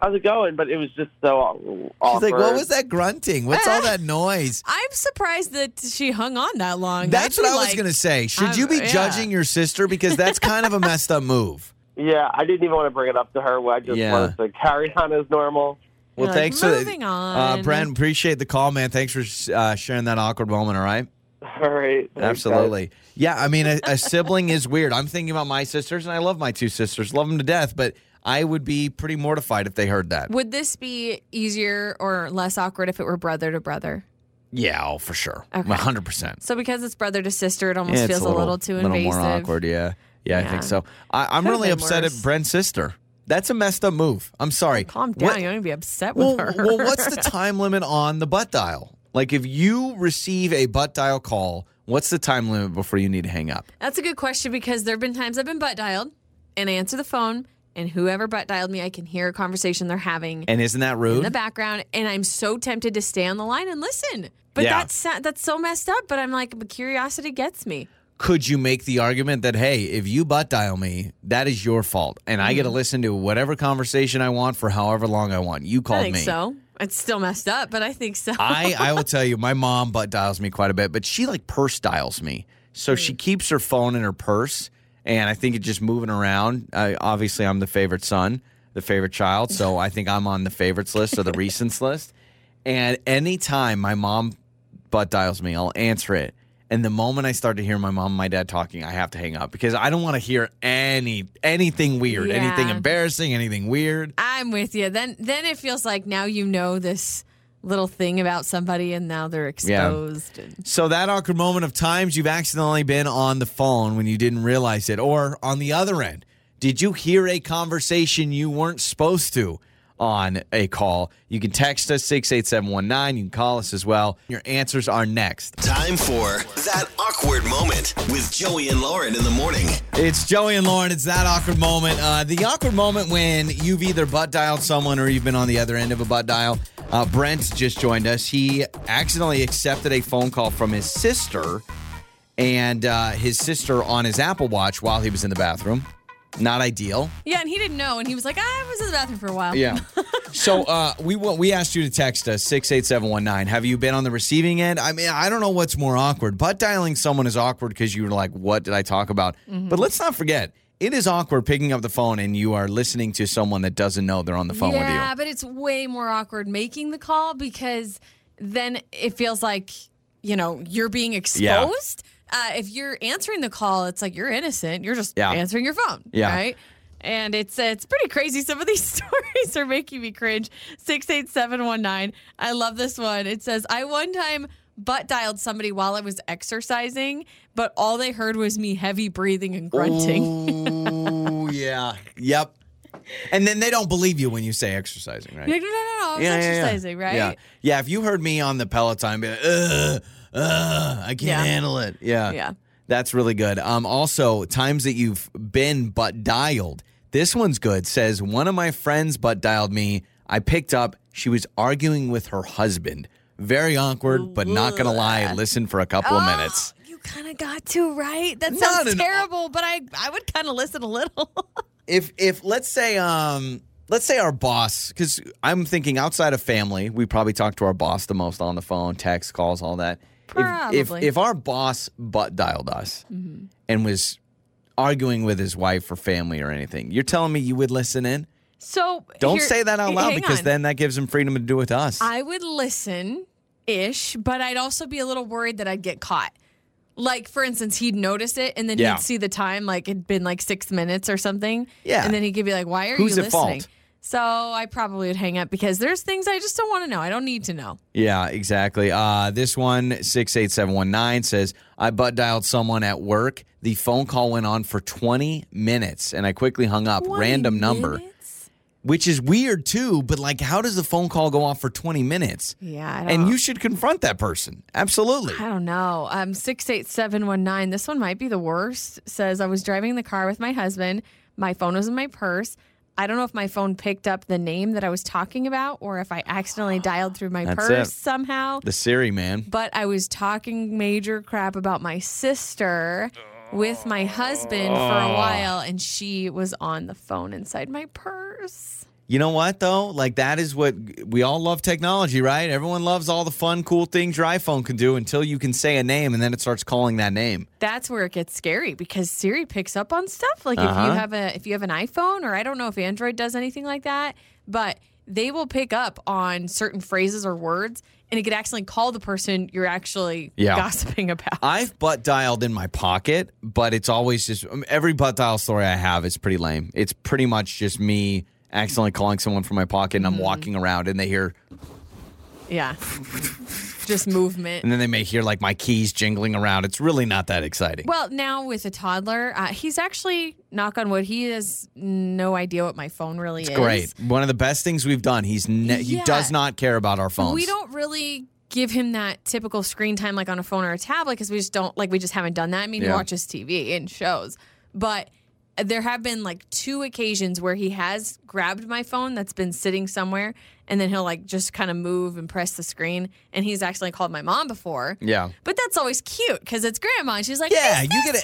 how's it going?" But it was just so aw- awkward. She's like, what was that grunting? What's all that noise? I'm surprised that she hung on that long. That's I'd what be I was like- gonna say. Should I'm- you be yeah. judging your sister because that's kind of a messed up move? Yeah, I didn't even want to bring it up to her. I just Yeah. wanted to carry on as normal. Well, You're like, thanks for moving uh, on. Brent. Appreciate the call, man. Thanks for uh, sharing that awkward moment. All right. All right, thanks, guys. Absolutely. Yeah, I mean, a, a sibling is weird. I'm thinking about my sisters, and I love my two sisters, love them to death, but I would be pretty mortified if they heard that. Would this be easier or less awkward if it were brother to brother? Yeah, oh, for sure. Okay. 100%. So because it's brother to sister, it almost Yeah, feels a little, too little invasive. more awkward, yeah. Yeah, I think so. I, I'm Could've really upset worse. at Brent's sister. That's a messed up move. I'm sorry. Calm down. What- You don't need to be upset with well, her. well, what's the time limit on the butt dial? Like, if you receive a butt dial call, what's the time limit before you need to hang up? That's a good question because there have been times I've been butt dialed and I answer the phone and whoever butt dialed me, I can hear a conversation they're having And isn't that rude? in the background, and I'm so tempted to stay on the line and listen. But Yeah. that's that's so messed up. But I'm like, but curiosity gets me. Could you make the argument that, hey, if you butt dial me, that is your fault. And I get to listen to whatever conversation I want for however long I want. You called I think me. so. It's still messed up, but I think so. I, I will tell you, my mom butt dials me quite a bit, but she like purse dials me. So she Hmm. keeps her phone in her purse, and I think it's just moving around. Uh, obviously, I'm the favorite son, the favorite child, so I think I'm on the favorites list or the recents list. And anytime my mom butt dials me, I'll answer it. And the moment I start to hear my mom and my dad talking, I have to hang up because I don't want to hear any anything weird, anything embarrassing, anything weird. I'm with you. Then then it feels like now you know this little thing about somebody and now they're exposed. And So that awkward moment of times you've accidentally been on the phone when you didn't realize it, or on the other end, did you hear a conversation you weren't supposed to on a call? You can text us six eight seven one nine. You can call us as well. Your answers are next. Time for that awkward moment with Joey and Lauren in the morning. It's Joey and Lauren. It's that awkward moment. Uh, the awkward moment when you've either butt dialed someone or you've been on the other end of a butt dial. Uh, Brent just joined us. He accidentally accepted a phone call from his sister and uh, his sister on his Apple Watch while he was in the bathroom. Not ideal. yeah, and he didn't know, and he was like, I was in the bathroom for a while. Yeah. so uh, we we asked you to text us six eight seven one nine. Have you been on the receiving end? I mean, I don't know what's more awkward. Butt dialing someone is awkward because you're like, what did I talk about? But let's not forget, it is awkward picking up the phone and you are listening to someone that doesn't know they're on the phone yeah, with you. Yeah, but it's way more awkward making the call because then it feels like you know you're being exposed. Uh, if you're answering the call, it's like you're innocent. You're just Yeah. answering your phone, Yeah. right? And it's it's pretty crazy. Some of these stories are making me cringe. Six eight seven one nine. I love this one. It says I one time butt dialed somebody while I was exercising, but all they heard was me heavy breathing and grunting. Oh yeah. Yep. And then they don't believe you when you say exercising, right? Like, no, no, no, I was exercising, right? Yeah. Yeah. If you heard me on the Peloton, be like, ugh, ugh, I can't Yeah. handle it. Yeah. Yeah. That's really good. Um, also, times that you've been butt dialed. This one's good. Says one of my friends butt dialed me. I picked up. She was arguing with her husband. Very awkward, but not gonna lie. Listen for a couple of minutes. You kind of got to, right? That sounds an- terrible, but I I would kind of listen a little. if if let's say um let's say our boss because i'm thinking outside of family we probably talk to our boss the most on the phone text calls all that If- if Mm-hmm. if our boss butt dialed us and was arguing with his wife or family or anything you're telling me you would listen in so don't here- say that out loud because on. then that gives him freedom to do with us I would listen ish, but I'd also be a little worried that I'd get caught. Like for instance, he'd notice it and then Yeah. he'd see the time, like it'd been like six minutes or something. Yeah. and then he'd be like, "Why are Who's you at fault? Listening?" So I probably would hang up because there's things I just don't want to know. I don't need to know. Yeah, exactly. Uh, this one, 68719, says, I butt dialed someone at work. The phone call went on for 20 minutes and I quickly hung up. 20 Random number. Which is weird too, but like, how does the phone call go off for 20 minutes? Yeah, I And you should confront that person. Absolutely. I don't know. Um, six eight seven one nine. This one might be the worst. Says I was driving the car with my husband. My phone was in my purse. I don't know if my phone picked up the name that I was talking about or if I accidentally dialed through my That's purse it. somehow. The Siri man. But I was talking major crap about my sister with my husband for a oh. while, and she was on the phone inside my purse. You know what though? Like that is what we all love technology, right? Everyone loves all the fun, cool things your iPhone can do until you can say a name and then it starts calling that name. that's where it gets scary because Siri picks up on stuff. Like Uh-huh. if you have a if you have an iPhone or I don't know if Android does anything like that, but they will pick up on certain phrases or words and it could actually call the person you're actually Yeah. gossiping about. I've butt dialed in my pocket, but it's always just um, every butt dial story I have is pretty lame. It's pretty much just me accidentally calling someone from my pocket and I'm walking around and they hear yeah. Just movement. and then they may hear like my keys jingling around. It's really not that exciting. Well, now with a toddler, uh, he's actually knock on wood. He has no idea what my phone really is. Great. One of the best things we've done. He's ne- he Yeah. does not care about our phones. We don't really give him that typical screen time like on a phone or a tablet because we just don't like we just haven't done that. I mean, he watches TV and shows, but there have been like two occasions where he has grabbed my phone that's been sitting somewhere and then he'll like just kind of move and press the screen and he's actually called my mom before. Yeah. But that's always cute because it's grandma and she's like, Yeah, "Is you get it.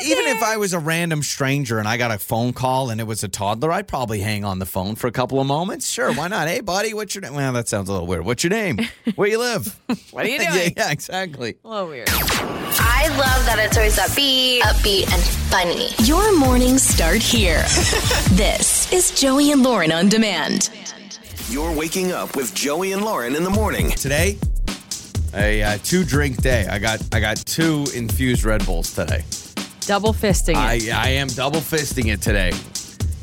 you? You Even if? I was a random stranger and I got a phone call and it was a toddler, I'd probably hang on the phone for a couple of moments. Sure, why not? Hey, buddy, what's your name? Well, that sounds a little weird. What's your name? Where you live? What are you yeah, doing? yeah, exactly. A little weird. I love that it's always upbeat, upbeat, and funny. Your mornings start here. this is Joey and Lauren on demand. You're waking up with Joey and Lauren in the morning. Today, a uh, two drink day. I got I got two infused Red Bulls today. Double fisting it. I I am double fisting it today.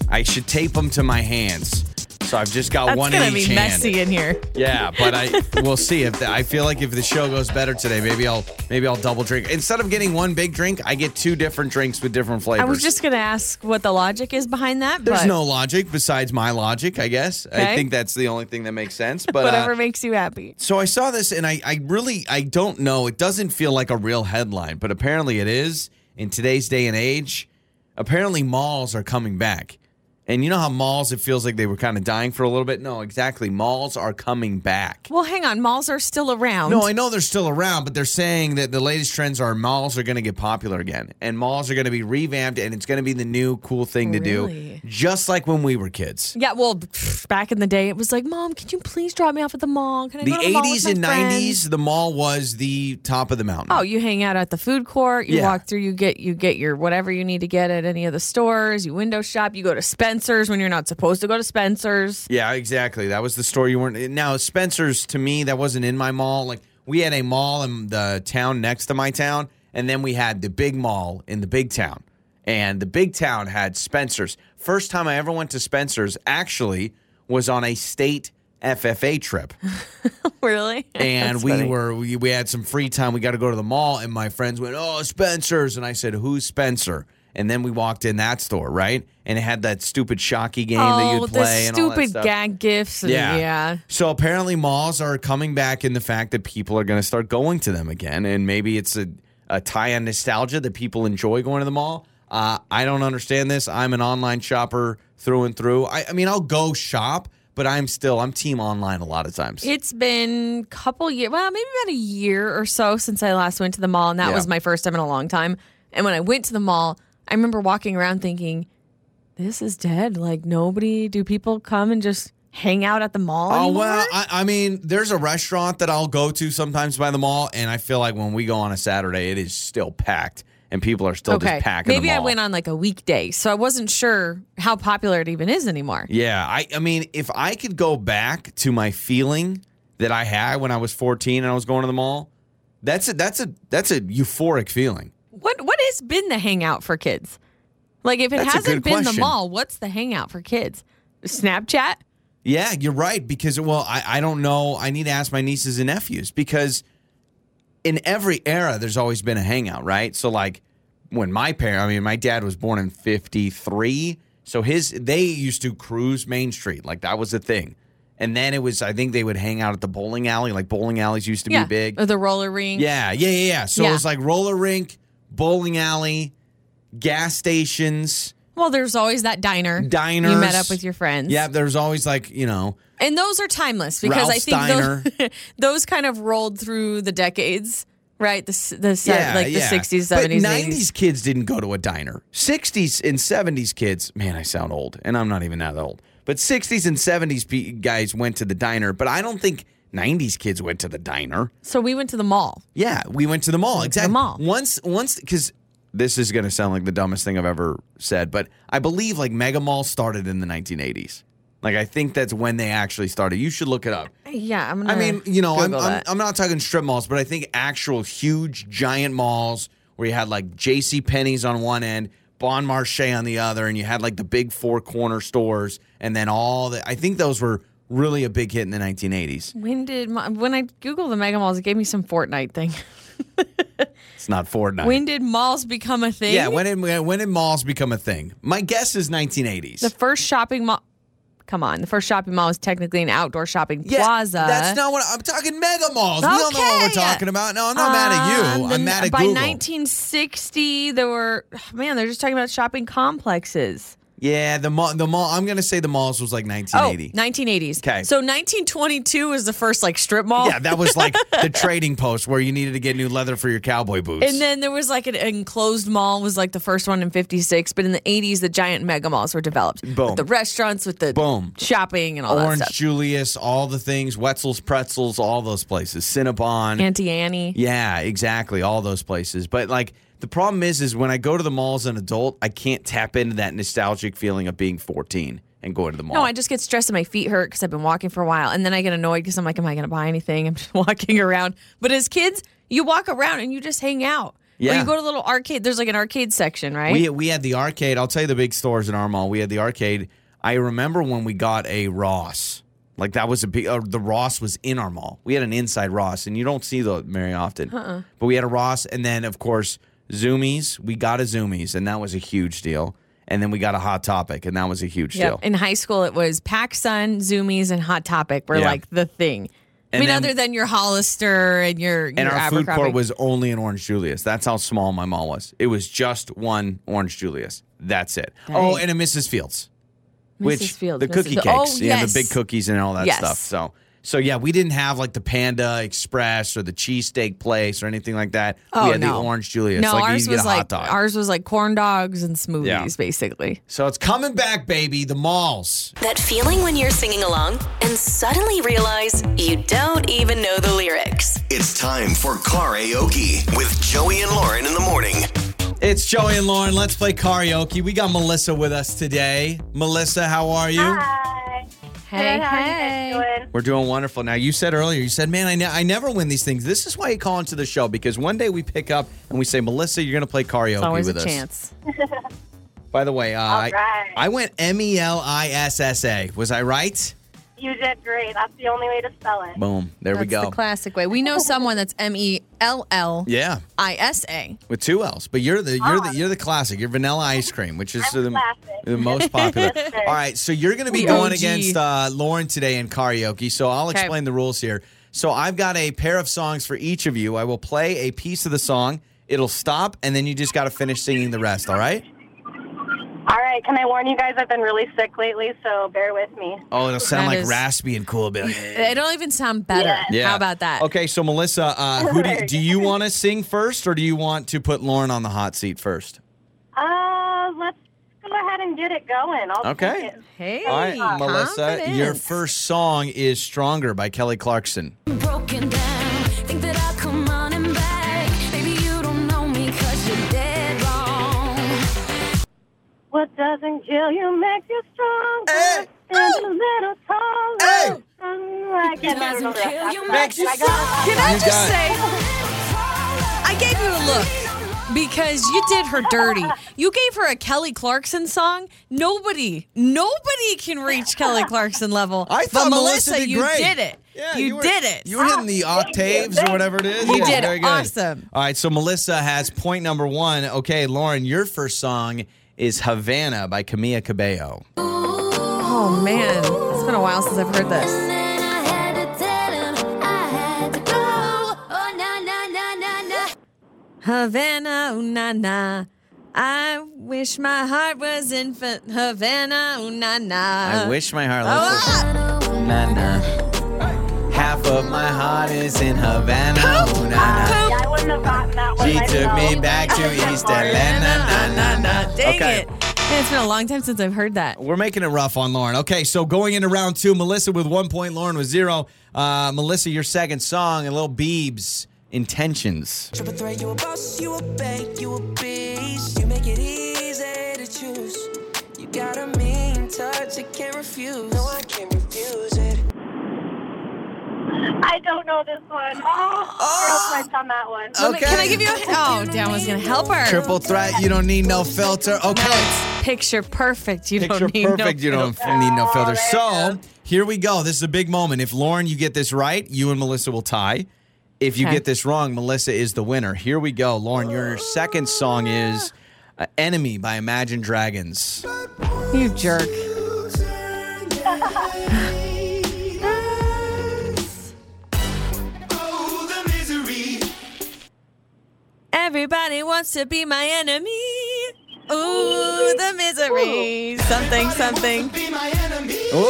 I should tape them to my hands. So I've just got That's one gonna in be each hand. messy in here. Yeah, but I we'll see if the, I feel like if the show goes better today, maybe I'll maybe I'll double drink. Instead of getting one big drink, I get two different drinks with different flavors. I was just gonna ask what the logic is behind that. There's but no logic besides my logic, I guess. I think that's the only thing that makes sense. But whatever uh, makes you happy. so I saw this and I, I really I don't know. It doesn't feel like a real headline, but apparently it is in today's day and age. Apparently malls are coming back. And you know how malls it feels like they were kind of dying for a little bit? No, exactly. Malls are coming back. Well, hang on. Malls are still around. No, I know they're still around, but they're saying that the latest trends are malls are going to get popular again, and malls are going to be revamped, and it's going to be the new cool thing to Really? do, just like when we were kids. Yeah, well, pff, back in the day, it was like, Mom, can you please drop me off at the mall? Can I The go to the mall with 80s my and friends?" 90s, the mall was the top of the mountain. Oh, you hang out at the food court. You Yeah. walk through. You get you get your whatever you need to get at any of the stores. You window shop. You go to Spencer's when you're not supposed to go to Spencer's. Yeah, exactly. That was the store you weren't. Now, Spencer's to me, that wasn't in my mall. Like we had a mall in the town next to my town, and then we had the big mall in the big town, and the big town had Spencer's. First time I ever went to Spencer's actually was on a state FFA trip, really? and That's we funny. were we, we had some free time. We got to go to the mall, and my friends went, "Oh, Spencer's," and I said, "Who's Spencer?" And then we walked in that store, right? And it had that stupid shocky game that Oh, you'd play the that stupid gag gifts. And, Yeah. yeah. So apparently malls are coming back in the fact that people are going to start going to them again. And maybe it's a, a tie on nostalgia that people enjoy going to the mall. Uh, I don't understand this. I'm an online shopper through and through. I, I mean, I'll go shop, but I'm still, I'm team online a lot of times. It's been a couple years, well, maybe about a year or so since I last went to the mall, and that Yeah. was my first time in a long time. And when I went to the mall, I remember walking around thinking, "This is dead. Like nobody. Do people come and just hang out at the mall?" Oh anymore? well, I, I mean, there's a restaurant that I'll go to sometimes by the mall, and I feel like when we go on a Saturday, it is still packed, and people are still okay. just packing. Maybe I went on like a weekday, so I wasn't sure how popular it even is anymore. Yeah, I, I mean, if I could go back to my feeling that I had when I was 14 and I was going to the mall, that's a that's a that's a euphoric feeling. What what has been the hangout for kids? Like if it That's hasn't been the mall, what's the hangout for kids? Snapchat? Yeah, you're right because well, I I don't know. I need to ask my nieces and nephews because in every era there's always been a hangout, right? So like when my parent, I mean, my dad was born in 53, so his they used to cruise Main Street, like that was a thing. And then it was, I think they would hang out at the bowling alley. Like bowling alleys used to yeah. be big. Or the roller rink. Yeah, yeah, yeah, yeah. So Yeah. it was like roller rink, bowling alley, gas stations, Well, there's always that diner. diners. You met up with your friends. Yeah, there's always like, you know, And those are timeless because I think those, those kind of rolled through the decades, right? The the yeah, like the yeah. 60s, But 70s, 90s 80s. kids didn't go to a diner. 60s and 70s kids, man, I sound old, and I'm not even that old. But 60s and 70s guys went to the diner, but I don't think 90s kids went to the diner. So we went to the mall. Yeah, we went to the mall. to the Exactly. mall. Once, once, because this is going to sound like the dumbest thing I've ever said, but I believe like Mega Mall started in the 1980s. Like I think that's when they actually started. You should look it up. Yeah, I'm gonna. I mean, you know, I'm, I'm. I'm not talking strip malls, but I think actual huge giant malls where you had like J.C. Penney's on one end, Bon Marché on the other, and you had like the big four corner stores, and then all the. I think those were really a big hit in the 1980s. when did my, when I googled the mega malls, it gave me some Fortnite thing. It's not Fortnite. When did malls become a thing? yeah, when did when did malls become a thing? My guess is 1980s. the first shopping mall. Come on. The first shopping mall was technically an outdoor shopping Yeah, plaza. That's not what I'm talking. Mega malls. We all know what we're talking about. No, I'm not mad at you. Um, I'm mad at by Google. 1960, there were man, they're just talking about shopping complexes. Yeah, the mall. The mall. I'm gonna say the malls was like 1980. Oh, 1980s. Okay. So 1922 was the first like strip mall. Yeah, that was like the trading post where you needed to get new leather for your cowboy boots. And then there was like an enclosed mall was like the first one in 56, but in the 80s the giant mega malls were developed. Boom. With the restaurants with the Boom. shopping and all Orange that stuff. Julius, all the things, Wetzel's Pretzels, all those places, Cinnabon. Auntie Annie. yeah, exactly, all those places. But like the problem is, is when I go to the mall as an adult, I can't tap into that nostalgic feeling of being 14 and going to the mall. No, I just get stressed and my feet hurt because I've been walking for a while. And then I get annoyed because I'm like, am I going to buy anything? I'm just walking around. But as kids, you walk around and you just hang out. Or Yeah. you go to a little arcade. There's like an arcade section, right? We we had the arcade. I'll tell you the big stores in our mall. We had the arcade. I remember when we got a Ross. Like that was a big. Uh, the Ross was in our mall. We had an inside Ross, and you don't see those very often. Uh-uh. But we had a Ross, and then of course Zumiez. We got a Zumiez, and that was a huge deal. And then we got a Hot Topic, and that was a huge Yep. deal. In high school, it was PacSun, Zumiez, and Hot Topic were Yeah. like the thing. I mean, then- other than your Hollister and your, and your our food court was only an Orange Julius. That's how small my mall was. It was just one Orange Julius. That's it. Oh, and a Mrs. Fields. which Mrs. Fields, the Mrs. cookie Fields. Oh, cakes, Oh, yeah, the big cookies and all that Yes. stuff. So, so yeah, we didn't have like the Panda Express or the cheesesteak place or anything like that. Oh, we had no. the Orange Julius. No, like you ours get was a hot like dog. ours was like corn dogs and smoothies, Yeah. basically. so it's coming back, baby. The malls. That feeling when you're singing along and suddenly realize you don't even know the lyrics. It's time for karaoke with Joey and Lauren in the morning. It's Joey and Lauren. Let's play karaoke. We got Melissa with us today. Melissa, how are you? Hi. Hey, Good, how you guys hey. doing? We're doing wonderful. Now, you said earlier, you said, man, I, ne- I never win these things. This is why you call into the show because one day we pick up and we say, Melissa, you're going to play karaoke It's always with a us. chance. By the way, uh, I, right. I went M E L I S S A. Was I right? You did great. That's the only way to spell it. Boom. There we That's go. the classic way. We know someone that's M E L L yeah, I S A. with two L's. But you're the you're the you're the classic. You're vanilla ice cream, which is I'm the, classic. the most popular. Yes, sir. All right, so you're going to be The going OG. against uh, Lauren today in karaoke. So I'll Okay. explain the rules here. So I've got a pair of songs for each of you. I will play a piece of the song. It'll stop, and then you just got to finish singing the rest. All right? All right. Can I warn you guys? I've been really sick lately, so bear with me. Oh, it'll sound That like is- raspy and cool. It'll be like, It'll even sound better. Yeah. How about that? Okay, so Melissa, uh, who do you, do you want to sing first, or do you want to put Lauren on the hot seat first? Uh, let's go ahead and get it going. I'll Okay. take it. Hey, All right, Melissa, your confidence. first song is "Stronger" by Kelly Clarkson. broken down. What doesn't kill you makes you stronger. Hey. Stand a little taller. Hey. I can't remember the kill you, After makes you I got. Can I just say, I gave you a look because you did her dirty. You gave her a Kelly Clarkson song. Nobody, nobody can reach Kelly Clarkson level. I but thought Melissa, Melissa did you great. did it. Yeah, you, were- did it. You were hitting the octaves or whatever it is. You Yeah, did very good. awesome. All right, so Melissa has point number one. Okay, Lauren, your first song is "Havana" by Camila Cabello. Oh man, it's been a while since I've heard this. Oh. Havana, ooh, na na. I wish my heart was in Havana, ooh, na na. I wish my heart. Oh, Let's ah! Na na. Half of my heart is in Havana. Ooh, na, na. Yeah, I wouldn't have gotten that one She took me back to East Atlanta. Na, na, na. Dang okay. it. Man, it's been a long time since I've heard that. We're making it rough on Lauren. Okay, so going into round two, Melissa with one point, Lauren with zero. Uh, Melissa, your second song, and Little Beebs, Intentions. Triple threat, you a boss, you a bank, you a beast. You make it easy to choose. You got a mean touch, I can't refuse. No, I can't refuse it. I don't know this one. Oh, girl points on that one. Let me- Can I give you a Oh, Dan was going to help her. Triple threat, you don't need no filter. No, Okay. it's picture perfect. You Picture don't need perfect, no you don't filter. need no filter. there So here we go. This is a big moment. If Lauren, you get this right, you and Melissa will tie. If you Okay. get this wrong, Melissa is the winner. Here we go. Lauren, your second song is uh, Enemy by Imagine Dragons. You jerk. Everybody wants to be my enemy. Ooh, the misery. Something, something. be my enemy ooh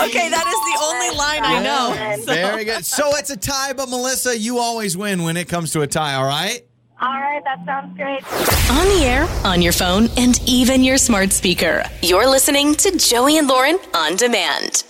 Okay, that is the only line I know. So- Very good. So it's a tie, but Melissa, you always win when it comes to a tie, all right? All right, that sounds great. On the air, on your phone, and even your smart speaker. You're listening to Joey and Lauren on demand.